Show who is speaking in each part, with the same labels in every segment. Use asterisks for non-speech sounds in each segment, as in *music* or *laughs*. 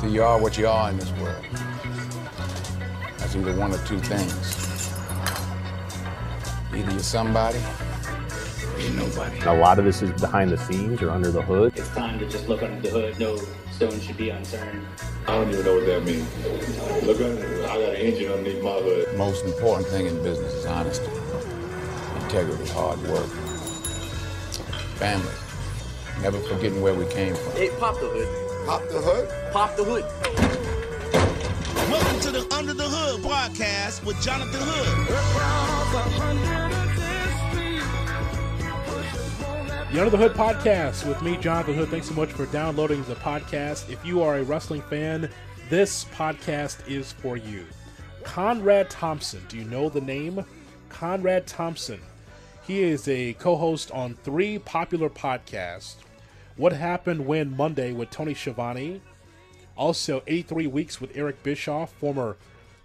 Speaker 1: See, you are what you are in this world. That's either one or two things. Either you're somebody, or you're nobody.
Speaker 2: A lot of this is behind the scenes or under the hood.
Speaker 3: It's time to just look under the hood. No stone should be unturned.
Speaker 4: I don't even know what that means. Look at it. I got an engine underneath my hood.
Speaker 1: Most important thing in business is honesty, integrity, hard work, family. Never forgetting where we came from.
Speaker 5: Hey, pop the hood.
Speaker 4: Pop the hood?
Speaker 5: Pop the hood.
Speaker 6: Welcome to the Under the Hood podcast with Jonathan Hood.
Speaker 7: The Under the Hood podcast with me, Jonathan Hood. Thanks so much for downloading the podcast. If you are a wrestling fan, this podcast is for you. Conrad Thompson. Do you know the name? Conrad Thompson. He is a co host on three popular podcasts What Happened When Monday with Tony Schiavone, also 83 Weeks with Eric Bischoff, former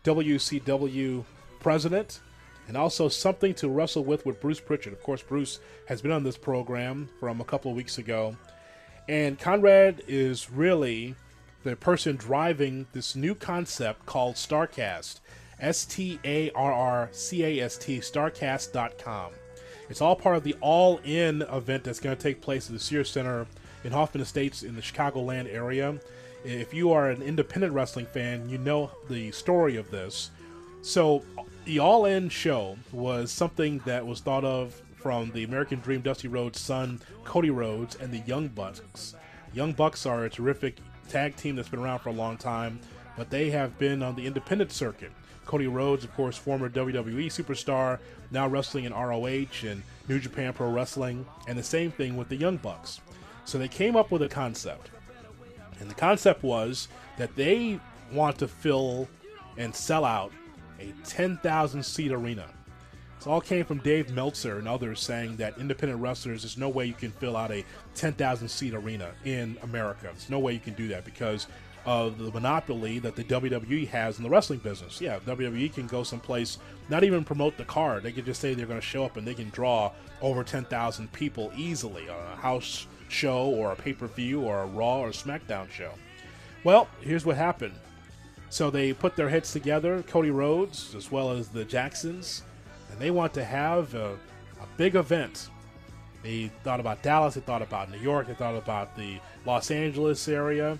Speaker 7: WCW president, and also Something to Wrestle With with Bruce Prichard. Of course, Bruce has been on this program from a couple of weeks ago. And Conrad is really the person driving this new concept called Starrcast. S T A R R C A S T, Starrcast.com. It's all part of the All In event that's going to take place at the Sears Center in Hoffman Estates in the Chicagoland area. If you are an independent wrestling fan, you know the story of this. So, the All In show was something that was thought of from the American Dream Dusty Rhodes' son, Cody Rhodes, and the Young Bucks. Young Bucks are a terrific tag team that's been around for a long time, but they have been on the independent circuit. Cody Rhodes, of course, former WWE superstar, now wrestling in ROH and New Japan Pro Wrestling, and the same thing with the Young Bucks. So they came up with a concept. And the concept was that they want to fill and sell out a 10,000 seat arena. This all came from Dave Meltzer and others saying that independent wrestlers, there's no way you can fill out a 10,000 seat arena in America. There's no way you can do that because of the monopoly that the WWE has in the wrestling business. Yeah, WWE can go someplace, not even promote the card. They can just say they're going to show up and they can draw over 10,000 people easily on a house show or a pay per view or a Raw or SmackDown show. Well, here's what happened. So they put their heads together, Cody Rhodes as well as the Jacksons, and they want to have a, a big event. They thought about Dallas, they thought about New York, they thought about the Los Angeles area,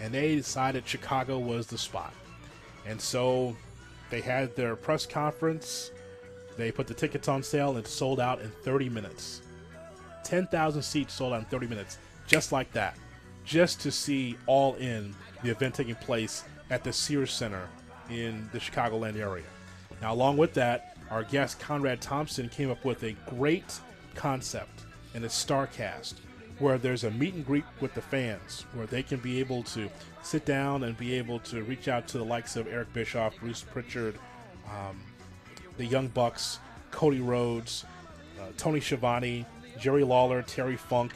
Speaker 7: and they decided Chicago was the spot. And so they had their press conference, they put the tickets on sale, and sold out in 30 minutes. 10,000 seats sold out in 30 minutes, just like that, just to see All In, the event taking place at the Sears Center in the Chicagoland area. Now, along with that, our guest Conrad Thompson came up with a great concept and a Starrcast where there's a meet and greet with the fans, where they can be able to sit down and be able to reach out to the likes of Eric Bischoff, Bruce Prichard, um, the Young Bucks, Cody Rhodes, uh, Tony Schiavone, Jerry Lawler, Terry Funk,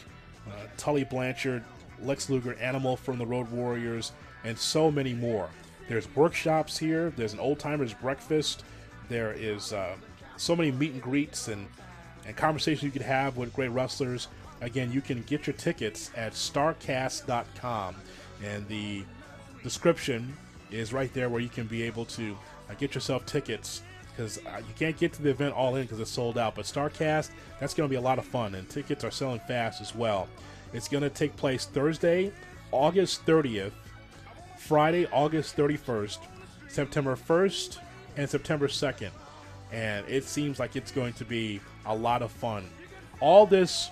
Speaker 7: uh, Tully Blanchard, Lex Luger, Animal from the Road Warriors, and so many more. There's workshops here. There's an old timers breakfast. There is uh, so many meet and greets and and conversations you could have with great wrestlers. Again, you can get your tickets at starrcast.com, and the description is right there where you can be able to uh, get yourself tickets because uh, you can't get to the event all in because it's sold out. But Starrcast, that's going to be a lot of fun, and tickets are selling fast as well. It's going to take place Thursday, August 30th, Friday, August 31st, September 1st, and September 2nd. And it seems like it's going to be a lot of fun. All this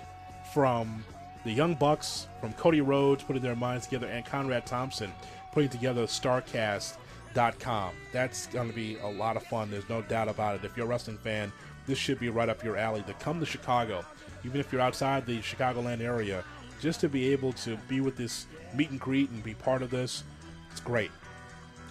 Speaker 7: from the Young Bucks, from Cody Rhodes putting their minds together, and Conrad Thompson putting together Starrcast.com. That's going to be a lot of fun. There's no doubt about it. If you're a wrestling fan, this should be right up your alley to come to Chicago, even if you're outside the Chicagoland area, just to be able to be with this meet and greet and be part of this. It's great.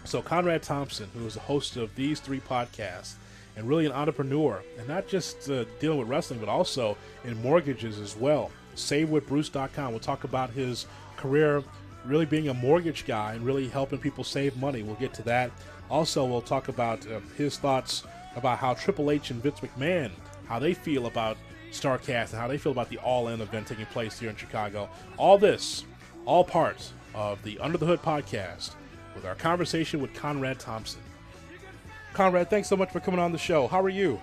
Speaker 7: So, Conrad Thompson, who is the host of these three podcasts, and really an entrepreneur, and not just uh, dealing with wrestling, but also in mortgages as well. SaveWithBruce.com. We'll talk about his career, really being a mortgage guy and really helping people save money. We'll get to that. Also, we'll talk about uh, his thoughts about how Triple H and Vince McMahon, how they feel about Starrcast and how they feel about the All In event taking place here in Chicago. All this, all parts of the Under the Hood podcast with our conversation with Conrad Thompson. Conrad, thanks so much for coming on the show. How are you?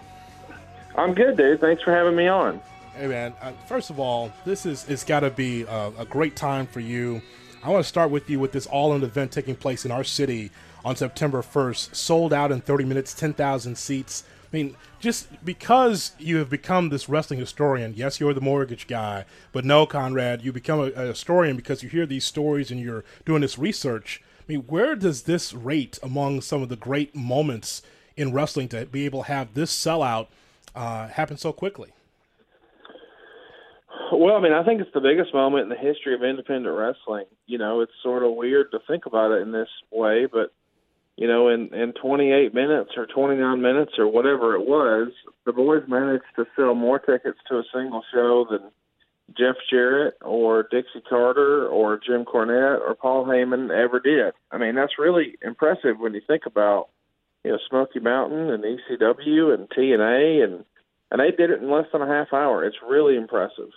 Speaker 5: I'm good, dude. Thanks for having me on.
Speaker 7: Hey, man. Uh, first of all, this is it's got to be a, a great time for you. I want to start with you with this all-in event taking place in our city on September 1st. Sold out in 30 minutes, 10,000 seats. I mean, just because you have become this wrestling historian, yes, you're the mortgage guy, but no, Conrad, you become a, a historian because you hear these stories and you're doing this research. I mean, where does this rate among some of the great moments in wrestling to be able to have this sellout uh, happen so quickly?
Speaker 5: Well, I mean, I think it's the biggest moment in the history of independent wrestling. You know, it's sort of weird to think about it in this way, but you know, in in 28 minutes or 29 minutes or whatever it was, the boys managed to sell more tickets to a single show than Jeff Jarrett or Dixie Carter or Jim Cornette or Paul Heyman ever did. I mean, that's really impressive when you think about you know Smoky Mountain and ECW and TNA and and they did it in less than a half hour. It's really impressive.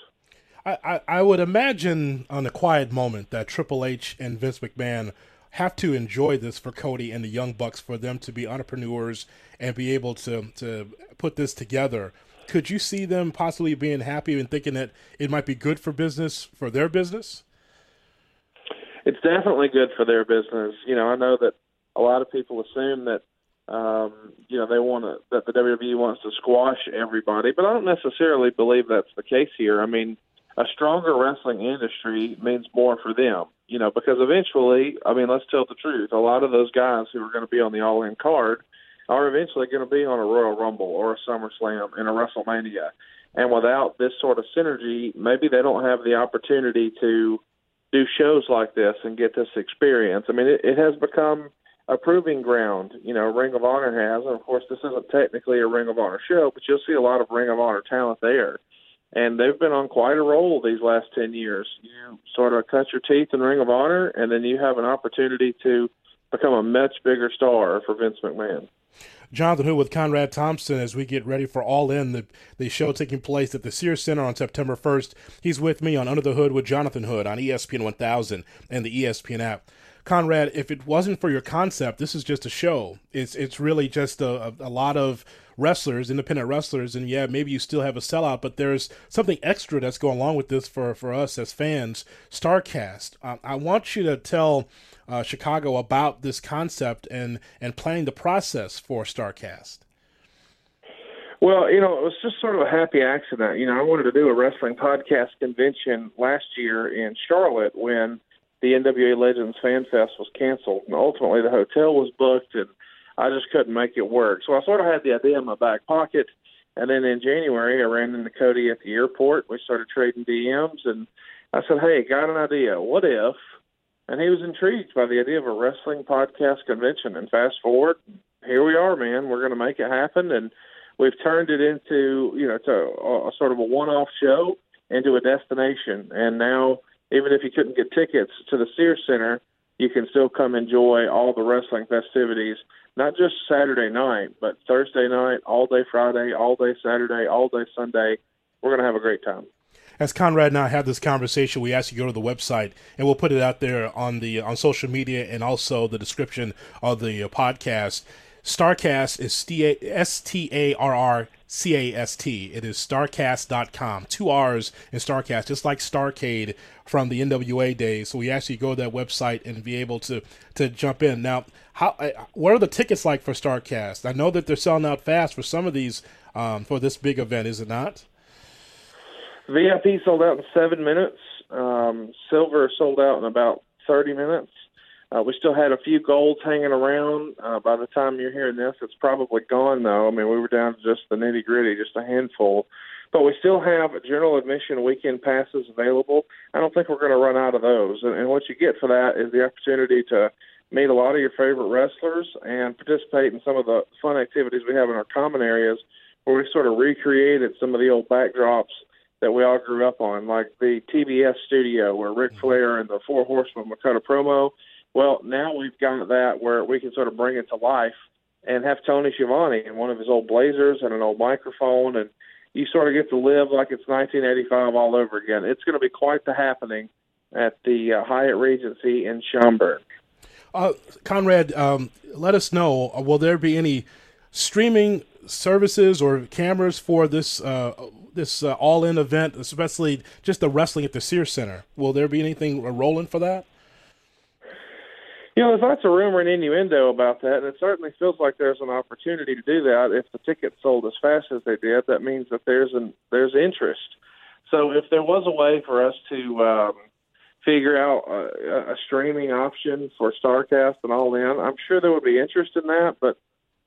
Speaker 7: I, I, I would imagine on a quiet moment that Triple H and Vince McMahon have to enjoy this for Cody and the Young Bucks for them to be entrepreneurs and be able to to put this together. Could you see them possibly being happy and thinking that it might be good for business for their business?
Speaker 5: It's definitely good for their business. You know, I know that a lot of people assume that um, you know they want to that the WWE wants to squash everybody, but I don't necessarily believe that's the case here. I mean, a stronger wrestling industry means more for them, you know, because eventually, I mean, let's tell the truth. A lot of those guys who are going to be on the All In card are eventually going to be on a Royal Rumble or a SummerSlam and a WrestleMania. And without this sort of synergy, maybe they don't have the opportunity to do shows like this and get this experience. I mean, it, it has become a proving ground. You know, Ring of Honor has, and of course, this isn't technically a Ring of Honor show, but you'll see a lot of Ring of Honor talent there and they've been on quite a roll these last 10 years. You sort of cut your teeth in Ring of Honor, and then you have an opportunity to become a much bigger star for Vince McMahon.
Speaker 7: Jonathan Hood with Conrad Thompson as we get ready for All In, the, the show taking place at the Sears Center on September 1st. He's with me on Under the Hood with Jonathan Hood on ESPN 1000 and the ESPN app. Conrad, if it wasn't for your concept, this is just a show. It's it's really just a, a, lot of wrestlers, independent wrestlers, and yeah, maybe you still have a sellout, but there's something extra that's going along with this for for us as fans. Starrcast. Uh, I want you to tell uh, Chicago about this concept and and planning the process for Starrcast.
Speaker 5: Well, you know, it was just sort of a happy accident. You know, I wanted to do a wrestling podcast convention last year in Charlotte when the NWA Legends Fan Fest was canceled, and ultimately the hotel was booked, and I just couldn't make it work. So I sort of had the idea in my back pocket, and then in January I ran into Cody at the airport. We started trading DMs, and I said, "Hey, got an idea. What if?" And he was intrigued by the idea of a wrestling podcast convention. And fast forward, here we are, man. We're going to make it happen, and we've turned it into you know to a, a sort of a one-off show into a destination, and now even if you couldn't get tickets to the Sears Center, you can still come enjoy all the wrestling festivities, not just Saturday night, but Thursday night, all day Friday, all day Saturday, all day Sunday. We're going to have a great time.
Speaker 7: As Conrad and I have this conversation, we ask you to go to the website, and we'll put it out there on the on social media and also the description of the uh, podcast. Starrcast is S T A R R C A S T. It is starrcast.com. Two R's in Starrcast, just like Starrcade from the NWA days. So we actually go to that website and be able to to jump in. Now, how uh, what are the tickets like for Starrcast? I know that they're selling out fast for some of these um, for this big event, is it not?
Speaker 5: VIP sold out in seven minutes. Um, silver sold out in about 30 minutes. Uh, we still had a few golds hanging around. Uh, by the time you're hearing this, it's probably gone, though. I mean, we were down to just the nitty gritty, just a handful. But we still have general admission weekend passes available. I don't think we're going to run out of those. And, and what you get for that is the opportunity to meet a lot of your favorite wrestlers and participate in some of the fun activities we have in our common areas where we sort of recreated some of the old backdrops that we all grew up on, like the TBS studio where Ric Flair and the Four Horsemen would cut a promo well, now we've got that where we can sort of bring it to life and have Tony Schiavone in one of his old blazers and an old microphone, and you sort of get to live like it's 1985 all over again. It's going to be quite the happening at the uh, Hyatt Regency in Schaumburg.
Speaker 7: Uh, Conrad, um, let us know. Uh, will there be any streaming services or cameras for this uh, this uh, all in event, especially just the wrestling at the Sears Center? Will there be anything rolling for that?
Speaker 5: You know, there's lots of rumor and innuendo about that, and it certainly feels like there's an opportunity to do that. If the tickets sold as fast as they did, that means that there's an there's interest. So if there was a way for us to um, figure out a, a streaming option for Starrcast and All In, I'm sure there would be interest in that. But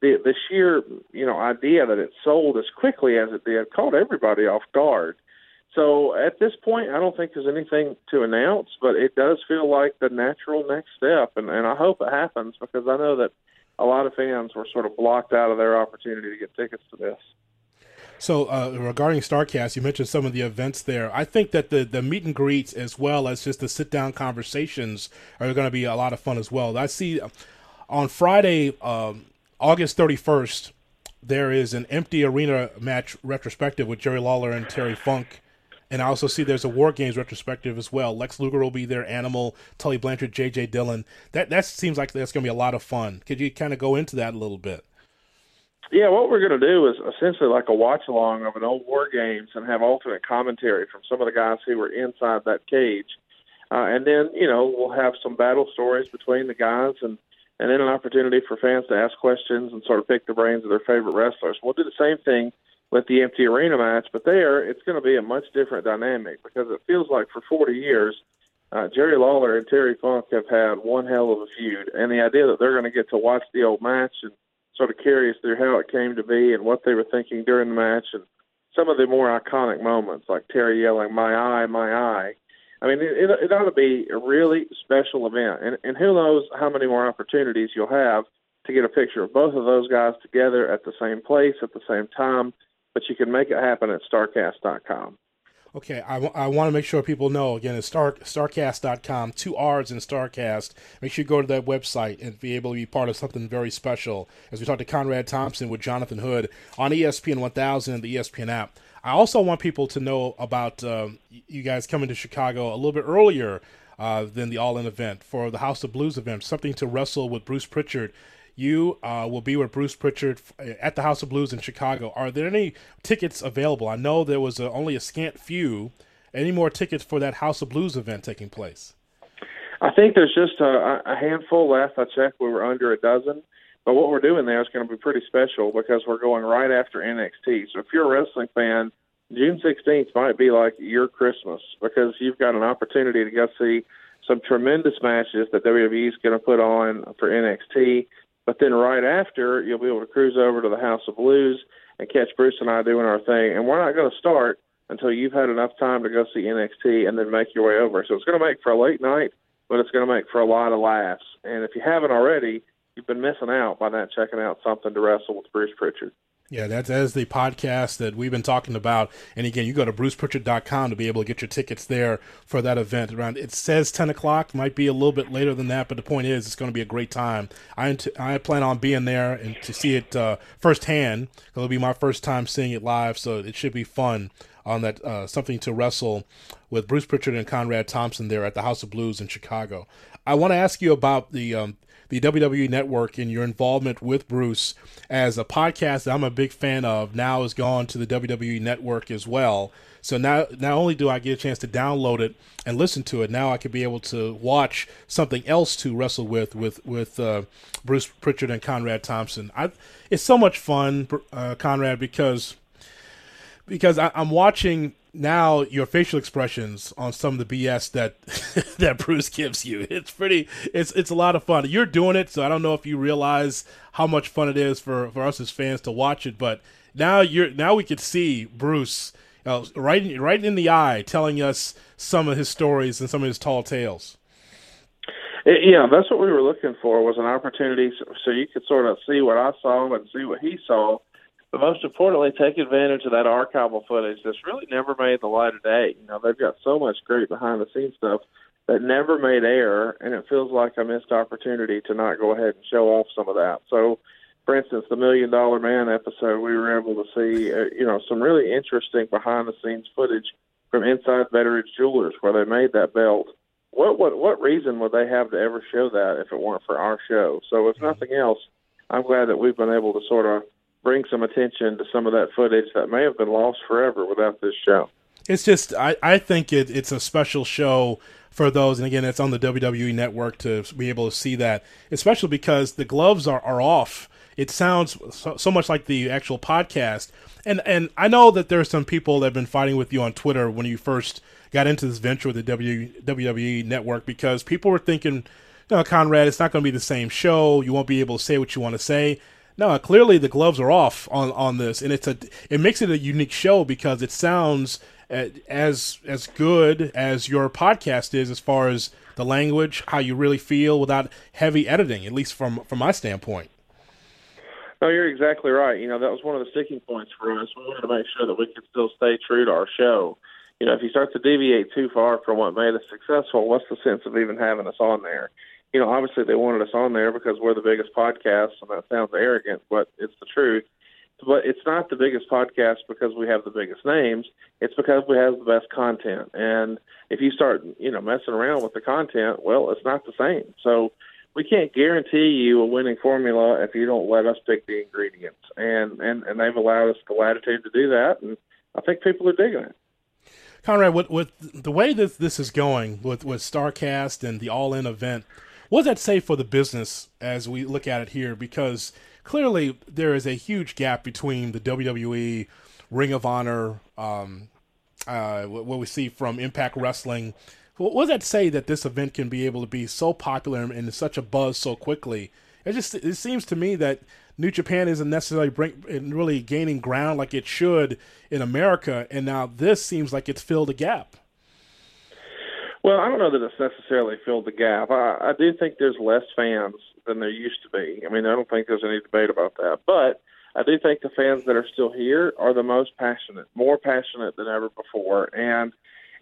Speaker 5: the the sheer you know idea that it sold as quickly as it did caught everybody off guard. So at this point, I don't think there's anything to announce, but it does feel like the natural next step, and, and I hope it happens because I know that a lot of fans were sort of blocked out of their opportunity to get tickets to this.
Speaker 7: So uh, regarding Starrcast, you mentioned some of the events there. I think that the the meet and greets as well as just the sit down conversations are going to be a lot of fun as well. I see on Friday, um, August thirty first, there is an empty arena match retrospective with Jerry Lawler and Terry Funk. And I also see there's a War Games retrospective as well. Lex Luger will be there, Animal, Tully Blanchard, J.J. Dillon. That that seems like that's going to be a lot of fun. Could you kind of go into that a little bit?
Speaker 5: Yeah, what we're going to do is essentially like a watch along of an old War Games and have alternate commentary from some of the guys who were inside that cage. Uh, and then, you know, we'll have some battle stories between the guys and, and then an opportunity for fans to ask questions and sort of pick the brains of their favorite wrestlers. We'll do the same thing with the empty arena match, but there it's going to be a much different dynamic because it feels like for 40 years, uh, Jerry Lawler and Terry Funk have had one hell of a feud, and the idea that they're going to get to watch the old match and sort of curious through how it came to be and what they were thinking during the match and some of the more iconic moments like Terry yelling "My eye, my eye." I mean, it, it ought to be a really special event, and, and who knows how many more opportunities you'll have to get a picture of both of those guys together at the same place at the same time. But you can make it happen at Starrcast.com.
Speaker 7: Okay, I, w- I want to make sure people know again it's star starrcast.com, two R's in Starrcast. Make sure you go to that website and be able to be part of something very special. As we talked to Conrad Thompson with Jonathan Hood on ESPN 1000 and the ESPN app. I also want people to know about um, you guys coming to Chicago a little bit earlier uh, than the All In event for the House of Blues event, something to wrestle with Bruce Prichard you uh, will be with Bruce Prichard at the House of Blues in Chicago. Are there any tickets available? I know there was a, only a scant few. Any more tickets for that House of Blues event taking place?
Speaker 5: I think there's just a, a handful left. I checked, we were under a dozen. But what we're doing there is going to be pretty special because we're going right after NXT. So if you're a wrestling fan, June 16th might be like your Christmas because you've got an opportunity to go see some tremendous matches that WWE is going to put on for NXT. But then right after, you'll be able to cruise over to the House of Blues and catch Bruce and I doing our thing. And we're not going to start until you've had enough time to go see NXT and then make your way over. So it's going to make for a late night, but it's going to make for a lot of laughs. And if you haven't already, you've been missing out by not checking out something to wrestle with Bruce Prichard.
Speaker 7: Yeah, that's as the podcast that we've been talking about. And again, you go to brucepritchard.com to be able to get your tickets there for that event. Around it says 10 o'clock, might be a little bit later than that, but the point is, it's going to be a great time. I I plan on being there and to see it uh, firsthand. It'll be my first time seeing it live, so it should be fun on that uh, something to wrestle with Bruce Prichard and Conrad Thompson there at the House of Blues in Chicago. I want to ask you about the um, the WWE Network and your involvement with Bruce as a podcast that I'm a big fan of now has gone to the WWE Network as well. So now, not only do I get a chance to download it and listen to it, now I could be able to watch something else to wrestle with with with uh, Bruce Prichard and Conrad Thompson. I, it's so much fun, uh, Conrad, because because I, I'm watching now your facial expressions on some of the BS that *laughs* that Bruce gives you. It's pretty it's it's a lot of fun. You're doing it, so I don't know if you realize how much fun it is for, for us as fans to watch it, but now you're now we could see Bruce uh, right right in the eye telling us some of his stories and some of his tall tales.
Speaker 5: Yeah, that's what we were looking for was an opportunity so you could sort of see what I saw and see what he saw but most importantly, take advantage of that archival footage that's really never made the light of day. You know, they've got so much great behind the scenes stuff that never made air, and it feels like a missed opportunity to not go ahead and show off some of that. So, for instance, the Million Dollar Man episode, we were able to see, uh, you know, some really interesting behind the scenes footage from inside Betteridge Jewelers, where they made that belt what what what reason would they have to ever show that if it weren't for our show? So if nothing else, I'm glad that we've been able to sort of bring some attention to some of that footage that may have been lost forever without this show.
Speaker 7: It's just I I think it, it's a special show for those, and again, it's on the WWE network to be able to see that, especially because the gloves are, are off. It sounds so, so much like the actual podcast, and and I know that there are some people that have been fighting with you on Twitter when you first got into this venture with the WWE network because people were thinking, you know, Conrad, it's not going to be the same show. You won't be able to say what you want to say. No, clearly the gloves are off on on this, and it's a it makes it a unique show because it sounds as as good as your podcast is as far as the language, how you really feel without heavy editing, at least from from my standpoint.
Speaker 5: No, you're exactly right. You know, that was one of the sticking points for us. We wanted to make sure that we could still stay true to our show. You know, if you start to deviate too far from what made us successful, what's the sense of even having us on there? You know, obviously they wanted us on there because we're the biggest podcast, and that sounds arrogant, but it's the truth but it's not the biggest podcast because we have the biggest names. It's because we have the best content. And if you start, you know, messing around with the content, well, it's not the same. So we can't guarantee you a winning formula if you don't let us pick the ingredients. And and and they've allowed us the latitude to do that, and I think people are digging it.
Speaker 7: Conrad, with with the way that this is going with with Starrcast and the All In event, what does that say for the business as we look at it here? Because clearly there is a huge gap between the WWE, Ring of Honor, um, uh, what we see from Impact Wrestling. What does that say that this event can be able to be so popular and such a buzz so quickly? It just it seems to me that New Japan isn't necessarily bring, really gaining ground like it should in America, and now this seems like it's filled a gap.
Speaker 5: Well, I don't know that it's necessarily filled the gap. I, I do think there's less fans than there used to be. I mean, I don't think there's any debate about that. But I do think the fans that are still here are the most passionate, more passionate than ever before, and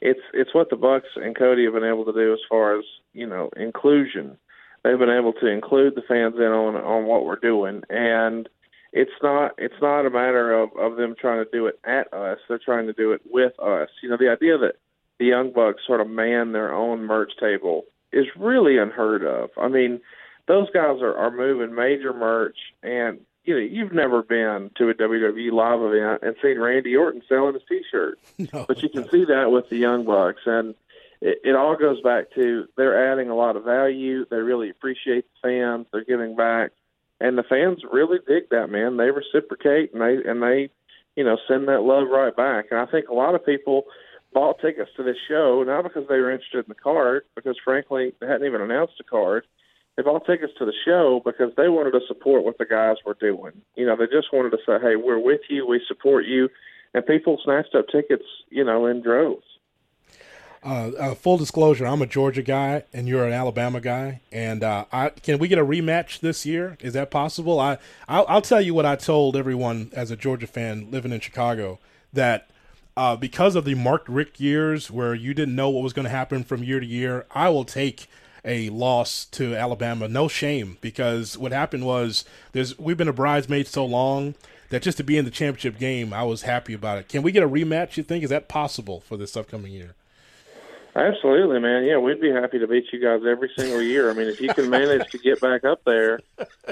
Speaker 5: it's it's what the Bucks and Cody have been able to do as far as you know inclusion. They've been able to include the fans in on on what we're doing, and it's not it's not a matter of of them trying to do it at us. They're trying to do it with us. You know, the idea that the Young Bucks sort of man their own merch table is really unheard of. I mean, those guys are, are moving major merch and you know, you've never been to a WWE live event and seen Randy Orton selling his T-shirt, *laughs* no, but you can no. see that with the Young Bucks, and it, it all goes back to they're adding a lot of value. They really appreciate the fans. They're giving back, and the fans really dig that. Man, they reciprocate and they and they, you know, send that love right back. And I think a lot of people bought tickets to this show not because they were interested in the card, because frankly they hadn't even announced a card they bought tickets to the show because they wanted to support what the guys were doing. You know, they just wanted to say, "Hey, we're with you, we support you," and people snatched up tickets, you know, in droves.
Speaker 7: Uh, uh, full disclosure, I'm a Georgia guy and you're an Alabama guy. And uh, I, can we get a rematch this year? Is that possible? I I'll, I'll, tell you what I told everyone as a Georgia fan living in Chicago that uh, because of the Mark Richt years where you didn't know what was going to happen from year to year, I will take a loss to Alabama. No shame because what happened was there's we've been a bridesmaid so long that just to be in the championship game, I was happy about it. Can we get a rematch? You think is that possible for this upcoming year?
Speaker 5: Absolutely, man. Yeah, we'd be happy to beat you guys every single year. I mean, if you can manage to get back up there,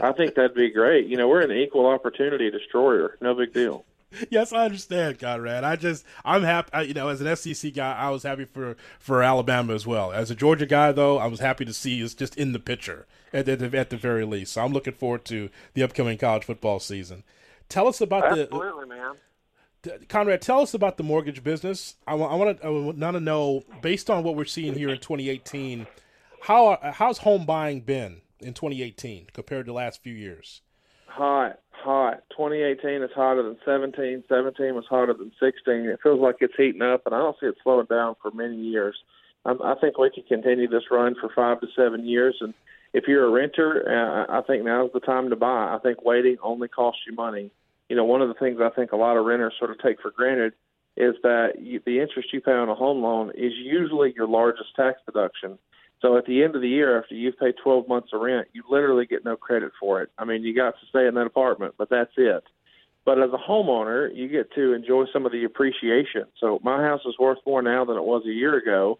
Speaker 5: I think that'd be great. You know, we're an equal opportunity destroyer. No big deal. *laughs*
Speaker 7: yes, I understand, Conrad. I just I'm happy. You know, as an SEC guy, I was happy for for Alabama as well. As a Georgia guy, though, I was happy to see us just in the picture at, at, the, at the very least. So I'm looking forward to the upcoming college football season. Tell us about
Speaker 5: Absolutely,
Speaker 7: the Absolutely,
Speaker 5: man.
Speaker 7: Conrad, tell us about the mortgage business. I, I want to I want to know based on what we're seeing here in 2018, how how's home buying been in 2018 compared to the last few years?
Speaker 5: Hot, hot. 2018 is hotter than 17. 17 was hotter than 16. It feels like it's heating up, and I don't see it slowing down for many years. I, I think we can continue this run for five to seven years. And if you're a renter, uh, I think now's the time to buy. I think waiting only costs you money. You know, one of the things I think a lot of renters sort of take for granted is that you, the interest you pay on a home loan is usually your largest tax deduction. So at the end of the year, after you've paid 12 months of rent, you literally get no credit for it. I mean, you got to stay in that apartment, but that's it. But as a homeowner, you get to enjoy some of the appreciation. So my house is worth more now than it was a year ago,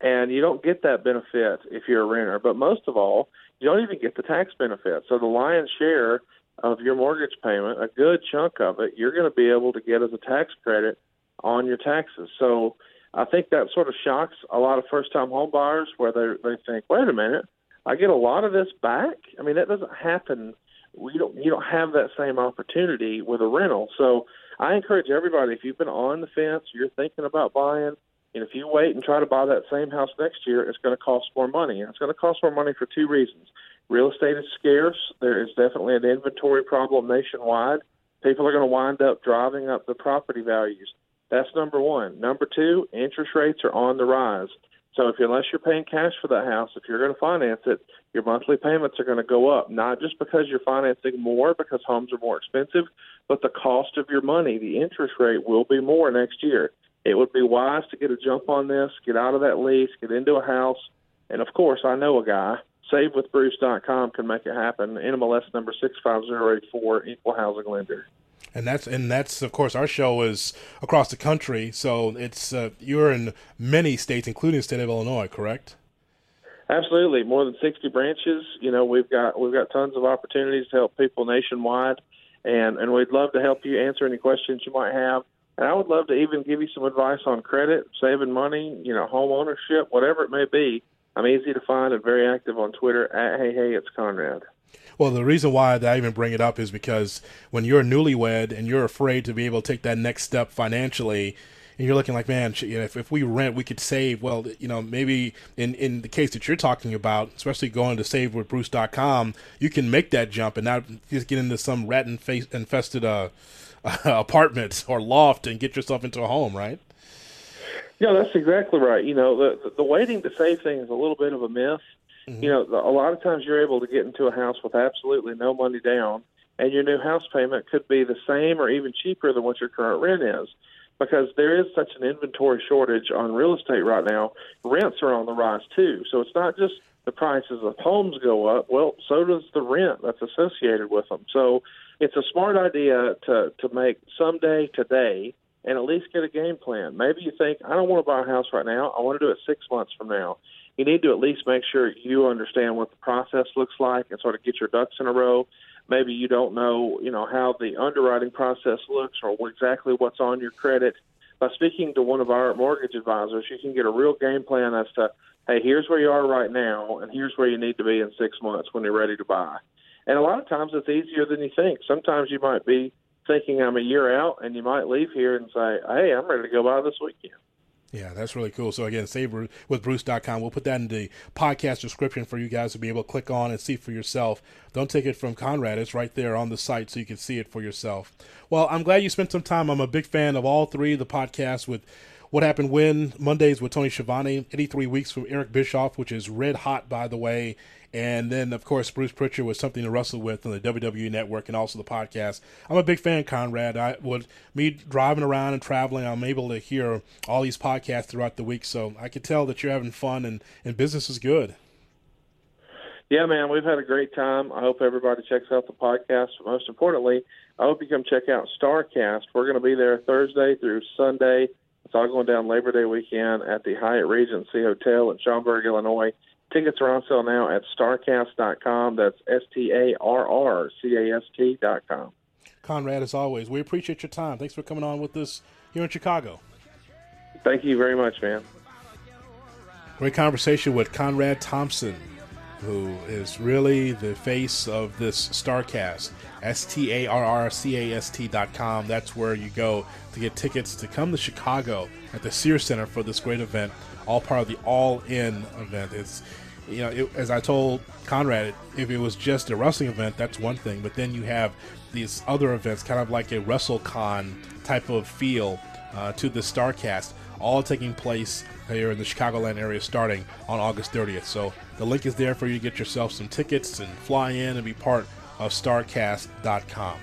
Speaker 5: and you don't get that benefit if you're a renter. But most of all, you don't even get the tax benefit. So the lion's share of your mortgage payment, a good chunk of it, you're going to be able to get as a tax credit on your taxes. So I think that sort of shocks a lot of first-time home buyers where they they think, wait a minute, I get a lot of this back. I mean, that doesn't happen. We don't you don't have that same opportunity with a rental. So I encourage everybody if you've been on the fence, you're thinking about buying, and if you wait and try to buy that same house next year, it's going to cost more money. And it's going to cost more money for two reasons. Real estate is scarce. There is definitely an inventory problem nationwide. People are going to wind up driving up the property values. That's number one. Number two, interest rates are on the rise. So if unless you're paying cash for that house, if you're going to finance it, your monthly payments are going to go up. Not just because you're financing more because homes are more expensive, but the cost of your money, the interest rate will be more next year. It would be wise to get a jump on this, get out of that lease, get into a house, and of course, I know a guy. SaveWithBruce.com can make it happen. NMLS number six five zero eight four, equal housing lender
Speaker 7: and that's and that's of course our show is across the country. So it's uh, you're in many states including the state of illinois correct?
Speaker 5: Absolutely. More than 60 branches. You know we've got we've got tons of opportunities to help people nationwide. And and we'd love to help you answer any questions you might have. And i would love to even give you some advice on credit saving money you know home ownership whatever it may be. I'm easy to find and very active on twitter at hey hey it's conrad
Speaker 7: well, the reason why I even bring it up is because when you're newlywed and you're afraid to be able to take that next step financially, and you're looking like, man, if, if we rent, we could save. Well, you know, maybe in, in the case that you're talking about, especially going to SaveWithBruce.com, you can make that jump and not just get into some rat infested uh, *laughs* apartment or loft and get yourself into a home, right?
Speaker 5: Yeah, that's exactly right. You know, the the waiting to save thing is a little bit of a myth. Mm-hmm. You know, a lot of times you're able to get into a house with absolutely no money down, and your new house payment could be the same or even cheaper than what your current rent is. Because there is such an inventory shortage on real estate right now, rents are on the rise too. So it's not just the prices of homes go up, well, so does the rent that's associated with them. So it's a smart idea to to make someday today and at least get a game plan. Maybe you think I don't want to buy a house right now. I want to do it 6 months from now you need to at least make sure you understand what the process looks like and sort of get your ducks in a row. Maybe you don't know, you know, how the underwriting process looks or exactly what's on your credit. By speaking to one of our mortgage advisors, you can get a real game plan as to, hey, here's where you are right now, and here's where you need to be in six months when you're ready to buy. And a lot of times it's easier than you think. Sometimes you might be thinking I'm a year out, and you might leave here and say, hey, I'm ready to go buy this weekend.
Speaker 7: Yeah, that's really cool. So again, SaveWithBruce.com. We'll put that in the podcast description for you guys to be able to click on and see for yourself. Don't take it from Conrad. It's right there on the site so you can see it for yourself. Well, I'm glad you spent some time. I'm a big fan of all three of the podcasts with what Happened When, Mondays with Tony Schiavone, 83 Weeks from Eric Bischoff, which is red hot, by the way. And then, of course, Bruce Prichard was something to wrestle with on the WWE Network and also the podcast. I'm a big fan, Conrad. I would me driving around and traveling. I'm able to hear all these podcasts throughout the week, so I could tell that you're having fun and and business is good.
Speaker 5: Yeah, man, we've had a great time. I hope everybody checks out the podcast. But most importantly, I hope you come check out Starrcast. We're going to be there Thursday through Sunday it's all going down Labor Day weekend at the Hyatt Regency Hotel in Schaumburg, Illinois. Tickets are on sale now at starrcast.com. That's S T A R R C A S T.com.
Speaker 7: Conrad, as always, we appreciate your time. Thanks for coming on with us here in Chicago.
Speaker 5: Thank you very much, man.
Speaker 7: Great conversation with Conrad Thompson, who is really the face of this Starrcast. S T A R R C A S T dot com. That's where you go to get tickets to come to Chicago at the Sears Center for this great event, all part of the All In event. It's, you know, it, as I told Conrad, if it was just a wrestling event, that's one thing, but then you have these other events, kind of like a WrestleCon type of feel uh, to the Starrcast, all taking place here in the Chicagoland area starting on August 30th. So the link is there for you to get yourself some tickets and fly in and be part of Starrcast.com.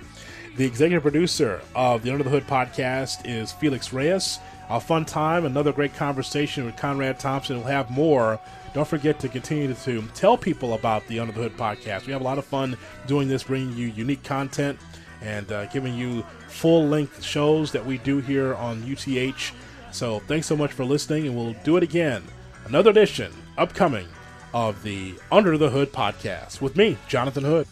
Speaker 7: The executive producer of the Under the Hood podcast is Felix Reyes. A fun time, another great conversation with Conrad Thompson. We'll have more. Don't forget to continue to tell people about the Under the Hood podcast. We have a lot of fun doing this, bringing you unique content and uh, giving you full length shows that we do here on UTH. So thanks so much for listening, and we'll do it again another edition upcoming of the Under the Hood podcast with me, Jonathan Hood.